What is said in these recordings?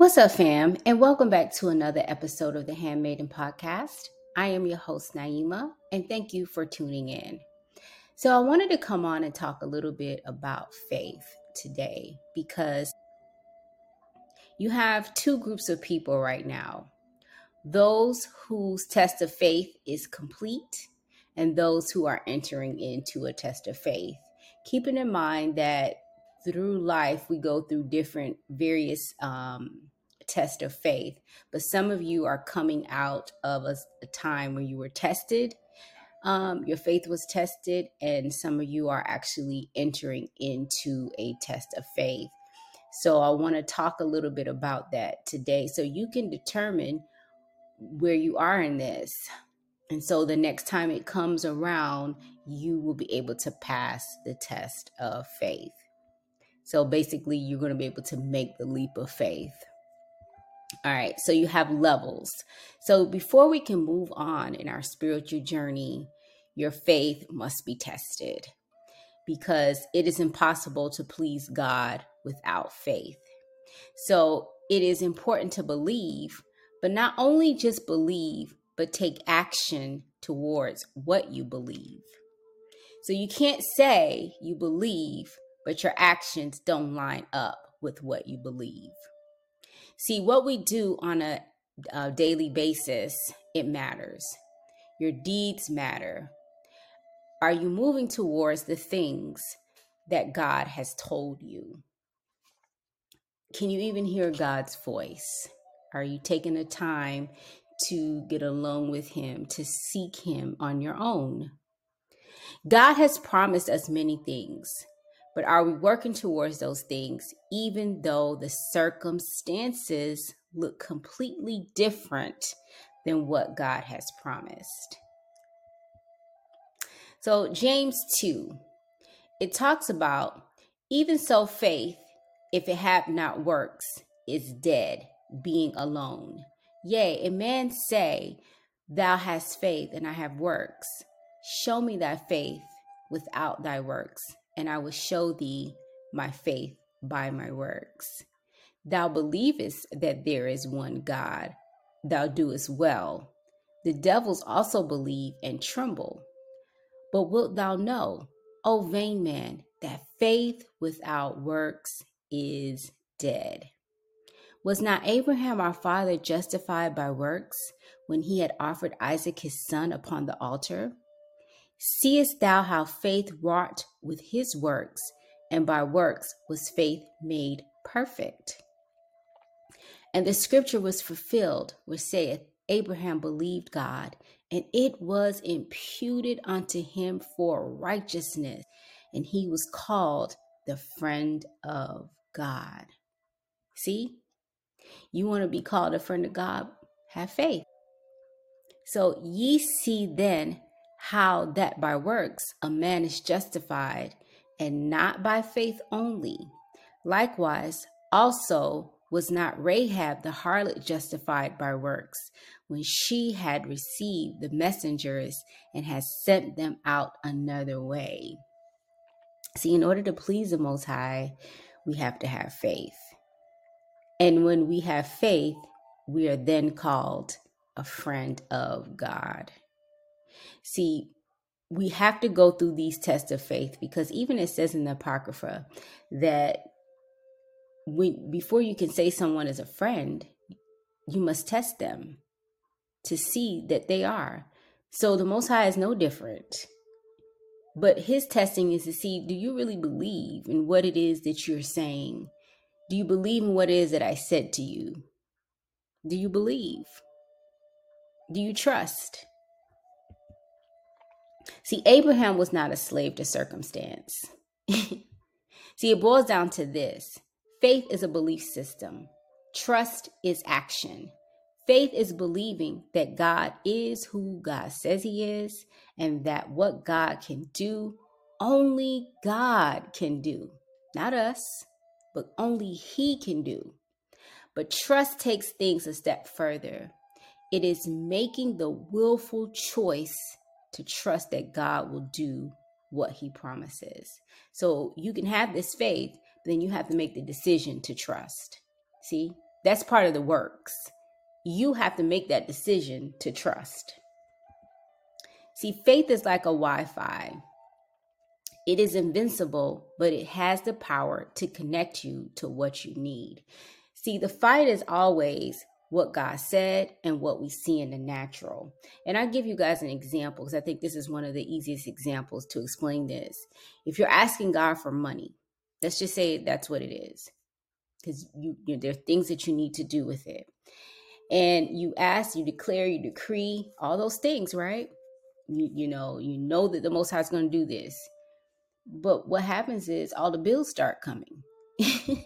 What's up, fam? And welcome back to another episode of the Handmaiden Podcast. I am your host, Naima, and thank you for tuning in. So, I wanted to come on and talk a little bit about faith today because you have two groups of people right now those whose test of faith is complete, and those who are entering into a test of faith. Keeping in mind that through life we go through different various um, test of faith but some of you are coming out of a, a time where you were tested. Um, your faith was tested and some of you are actually entering into a test of faith. So i want to talk a little bit about that today so you can determine where you are in this. And so the next time it comes around you will be able to pass the test of faith. So basically, you're going to be able to make the leap of faith. All right, so you have levels. So before we can move on in our spiritual journey, your faith must be tested because it is impossible to please God without faith. So it is important to believe, but not only just believe, but take action towards what you believe. So you can't say you believe, but your actions don't line up with what you believe. See, what we do on a, a daily basis, it matters. Your deeds matter. Are you moving towards the things that God has told you? Can you even hear God's voice? Are you taking the time to get alone with Him, to seek Him on your own? God has promised us many things. But are we working towards those things, even though the circumstances look completely different than what God has promised? So, James 2, it talks about even so, faith, if it have not works, is dead, being alone. Yea, a man say, Thou hast faith, and I have works. Show me thy faith without thy works, and I will show thee my faith by my works. Thou believest that there is one God, thou doest well. The devils also believe and tremble. But wilt thou know, O vain man, that faith without works is dead? Was not Abraham our father justified by works when he had offered Isaac his son upon the altar? Seest thou how faith wrought with his works, and by works was faith made perfect? And the scripture was fulfilled, which saith, Abraham believed God, and it was imputed unto him for righteousness, and he was called the friend of God. See, you want to be called a friend of God? Have faith. So ye see then how that by works a man is justified and not by faith only. Likewise, also was not Rahab the harlot justified by works when she had received the messengers and has sent them out another way. See, in order to please the Most High, we have to have faith. And when we have faith, we are then called a friend of God. See, we have to go through these tests of faith because even it says in the Apocrypha that when, before you can say someone is a friend, you must test them to see that they are. So the Most High is no different. But his testing is to see do you really believe in what it is that you're saying? Do you believe in what it is that I said to you? Do you believe? Do you trust? See, Abraham was not a slave to circumstance. See, it boils down to this faith is a belief system, trust is action. Faith is believing that God is who God says He is and that what God can do, only God can do. Not us, but only He can do. But trust takes things a step further. It is making the willful choice to trust that God will do what he promises. So you can have this faith, but then you have to make the decision to trust. See? That's part of the works. You have to make that decision to trust. See, faith is like a Wi Fi. It is invincible, but it has the power to connect you to what you need. See, the fight is always what God said and what we see in the natural. And I'll give you guys an example because I think this is one of the easiest examples to explain this. If you're asking God for money, let's just say that's what it is, because you, you know, there are things that you need to do with it. And you ask, you declare, you decree, all those things, right? You, you know, you know that the Most High is going to do this. But what happens is all the bills start coming.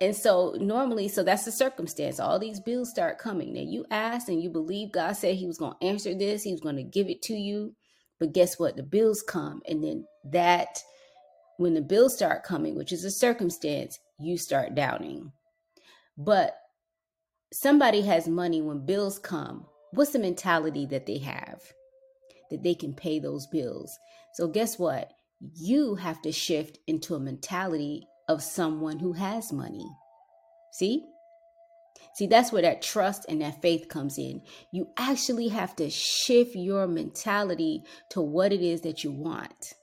And so normally, so that's the circumstance. All these bills start coming. Now you ask and you believe God said he was going to answer this, he was going to give it to you. But guess what? The bills come. And then that, when the bills start coming, which is a circumstance, you start doubting. But somebody has money when bills come. What's the mentality that they have? That they can pay those bills. So guess what? You have to shift into a mentality of someone who has money. See? See, that's where that trust and that faith comes in. You actually have to shift your mentality to what it is that you want.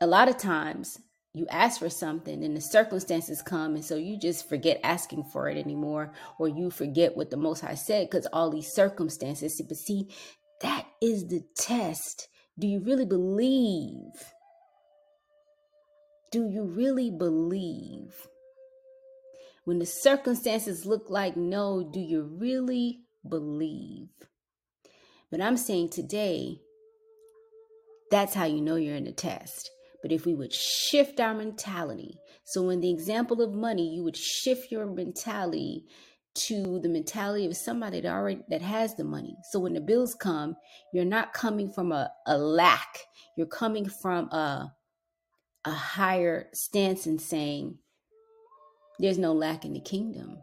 A lot of times, you ask for something and the circumstances come, and so you just forget asking for it anymore, or you forget what the Most High said because all these circumstances. But see, that is the test. Do you really believe? Do you really believe? When the circumstances look like no, do you really believe? But I'm saying today, that's how you know you're in a test. But if we would shift our mentality, so in the example of money, you would shift your mentality to the mentality of somebody that already that has the money. So when the bills come, you're not coming from a, a lack. You're coming from a a higher stance in saying, There's no lack in the kingdom.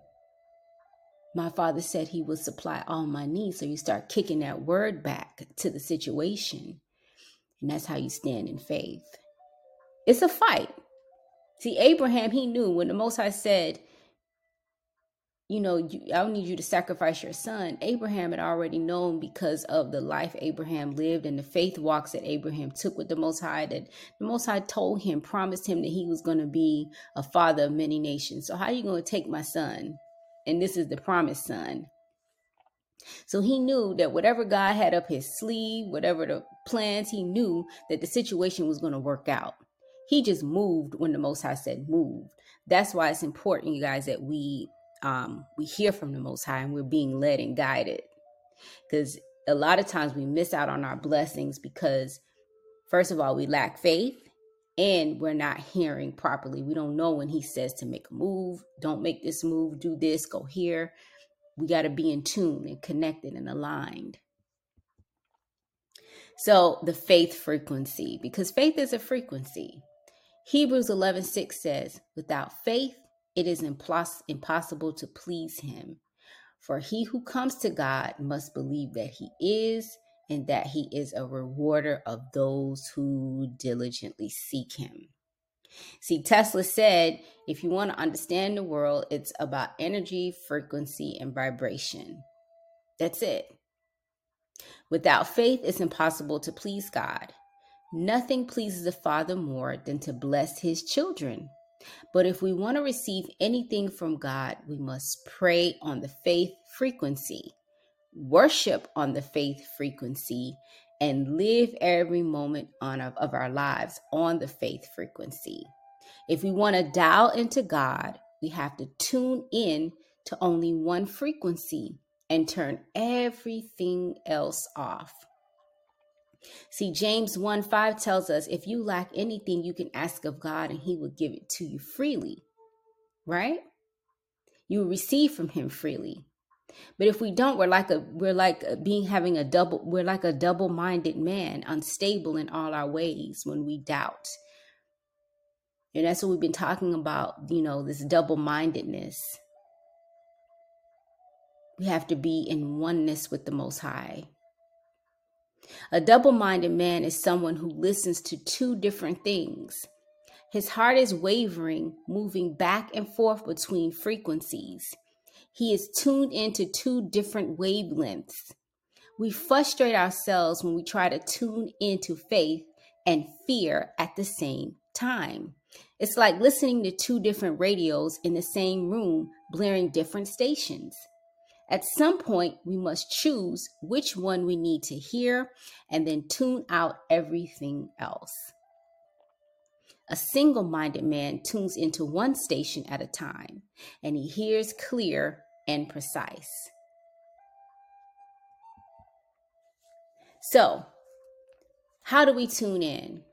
My father said he will supply all my needs. So you start kicking that word back to the situation. And that's how you stand in faith. It's a fight. See, Abraham, he knew when the Most High said, you know, you, I don't need you to sacrifice your son. Abraham had already known because of the life Abraham lived and the faith walks that Abraham took with the Most High, that the Most High told him, promised him that he was going to be a father of many nations. So, how are you going to take my son? And this is the promised son. So he knew that whatever God had up his sleeve, whatever the plans, he knew that the situation was going to work out. He just moved when the Most High said move. That's why it's important, you guys, that we um, we hear from the Most High and we're being led and guided. Because a lot of times we miss out on our blessings because, first of all, we lack faith and we're not hearing properly. We don't know when He says to make a move, don't make this move, do this, go here. We got to be in tune and connected and aligned. So, the faith frequency, because faith is a frequency. Hebrews 11 6 says, without faith, it is impos- impossible to please him. For he who comes to God must believe that he is, and that he is a rewarder of those who diligently seek him. See, Tesla said if you want to understand the world, it's about energy, frequency, and vibration. That's it. Without faith, it's impossible to please God. Nothing pleases the Father more than to bless his children. But if we want to receive anything from God, we must pray on the faith frequency, worship on the faith frequency, and live every moment on of our lives on the faith frequency. If we want to dial into God, we have to tune in to only one frequency and turn everything else off. See, James 1 5 tells us if you lack anything, you can ask of God and he will give it to you freely, right? You will receive from him freely. But if we don't, we're like a we're like being having a double we're like a double-minded man, unstable in all our ways when we doubt. And that's what we've been talking about, you know, this double-mindedness. We have to be in oneness with the most high. A double minded man is someone who listens to two different things. His heart is wavering, moving back and forth between frequencies. He is tuned into two different wavelengths. We frustrate ourselves when we try to tune into faith and fear at the same time. It's like listening to two different radios in the same room, blaring different stations. At some point, we must choose which one we need to hear and then tune out everything else. A single minded man tunes into one station at a time and he hears clear and precise. So, how do we tune in?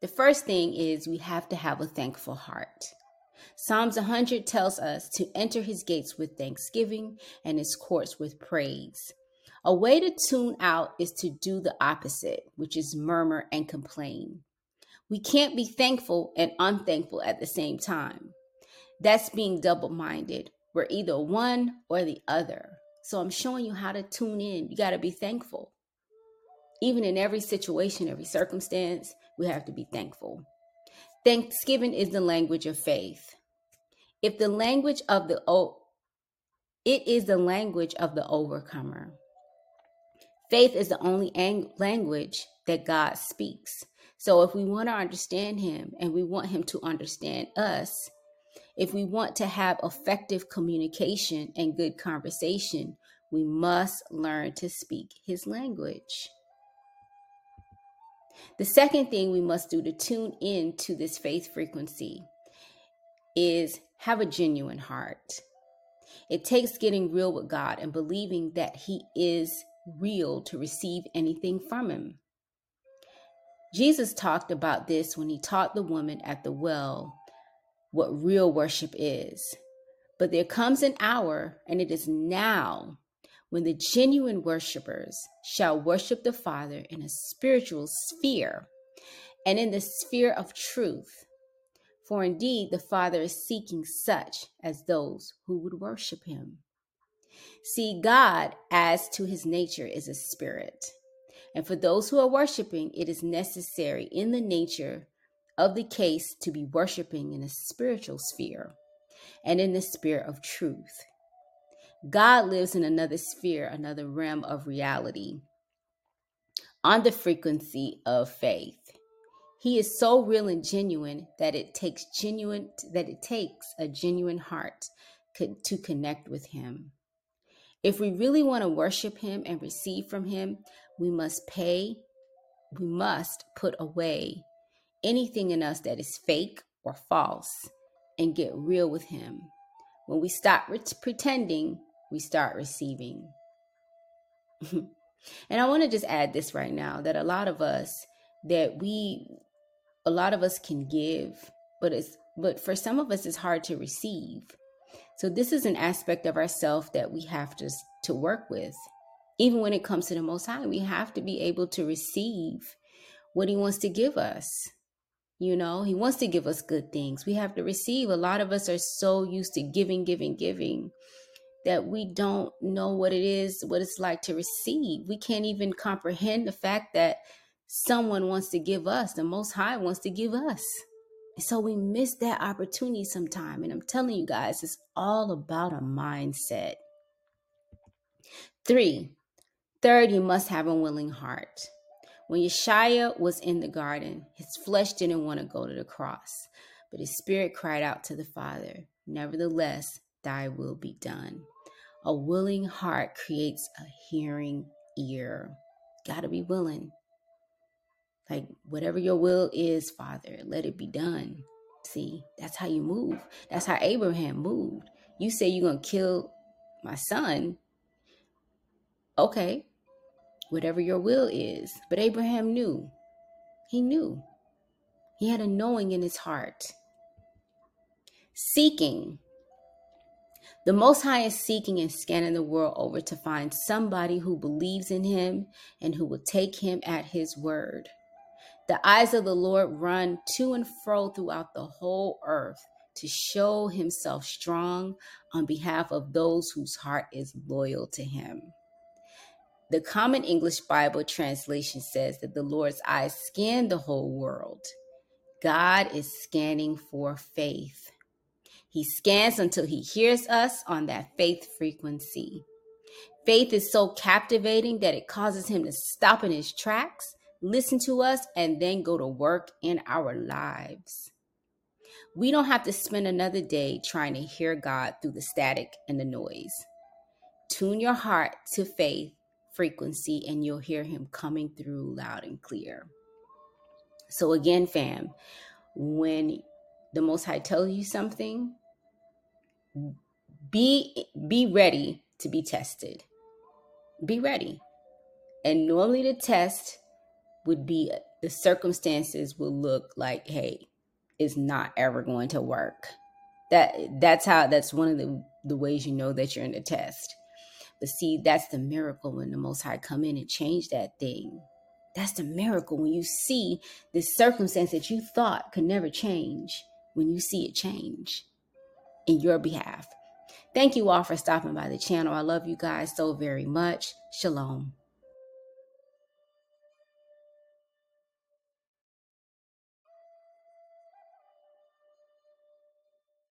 The first thing is we have to have a thankful heart. Psalms 100 tells us to enter his gates with thanksgiving and his courts with praise. A way to tune out is to do the opposite, which is murmur and complain. We can't be thankful and unthankful at the same time. That's being double minded. We're either one or the other. So I'm showing you how to tune in. You got to be thankful. Even in every situation, every circumstance, we have to be thankful. Thanksgiving is the language of faith. If the language of the it is the language of the overcomer. Faith is the only ang- language that God speaks. So if we want to understand him and we want him to understand us, if we want to have effective communication and good conversation, we must learn to speak his language. The second thing we must do to tune in to this faith frequency is have a genuine heart. It takes getting real with God and believing that He is real to receive anything from Him. Jesus talked about this when He taught the woman at the well what real worship is. But there comes an hour, and it is now, when the genuine worshipers shall worship the Father in a spiritual sphere and in the sphere of truth. For indeed, the Father is seeking such as those who would worship him. See, God, as to his nature, is a spirit. And for those who are worshiping, it is necessary in the nature of the case to be worshiping in a spiritual sphere and in the spirit of truth. God lives in another sphere, another realm of reality on the frequency of faith. He is so real and genuine that it takes genuine that it takes a genuine heart to connect with him. If we really want to worship him and receive from him, we must pay, we must put away anything in us that is fake or false and get real with him. When we stop pretending, we start receiving. and I want to just add this right now that a lot of us that we a lot of us can give, but it's but for some of us it's hard to receive. So this is an aspect of ourself that we have to to work with. Even when it comes to the most high, we have to be able to receive what he wants to give us. You know, he wants to give us good things. We have to receive. A lot of us are so used to giving, giving, giving that we don't know what it is, what it's like to receive. We can't even comprehend the fact that someone wants to give us, the Most High wants to give us. And so we miss that opportunity sometime. And I'm telling you guys, it's all about a mindset. Three, third, you must have a willing heart. When Yeshua was in the garden, his flesh didn't want to go to the cross, but his spirit cried out to the Father, Nevertheless, thy will be done. A willing heart creates a hearing ear. Got to be willing. Like, whatever your will is, Father, let it be done. See, that's how you move. That's how Abraham moved. You say you're going to kill my son. Okay, whatever your will is. But Abraham knew. He knew. He had a knowing in his heart. Seeking. The Most High is seeking and scanning the world over to find somebody who believes in him and who will take him at his word. The eyes of the Lord run to and fro throughout the whole earth to show himself strong on behalf of those whose heart is loyal to him. The Common English Bible translation says that the Lord's eyes scan the whole world. God is scanning for faith. He scans until he hears us on that faith frequency. Faith is so captivating that it causes him to stop in his tracks, listen to us, and then go to work in our lives. We don't have to spend another day trying to hear God through the static and the noise. Tune your heart to faith frequency, and you'll hear him coming through loud and clear. So, again, fam, when the Most High tells you something, be be ready to be tested. Be ready. And normally the test would be the circumstances will look like, hey, it's not ever going to work. That that's how that's one of the, the ways you know that you're in the test. But see, that's the miracle when the most high come in and change that thing. That's the miracle when you see this circumstance that you thought could never change, when you see it change in your behalf. Thank you all for stopping by the channel. I love you guys so very much. Shalom.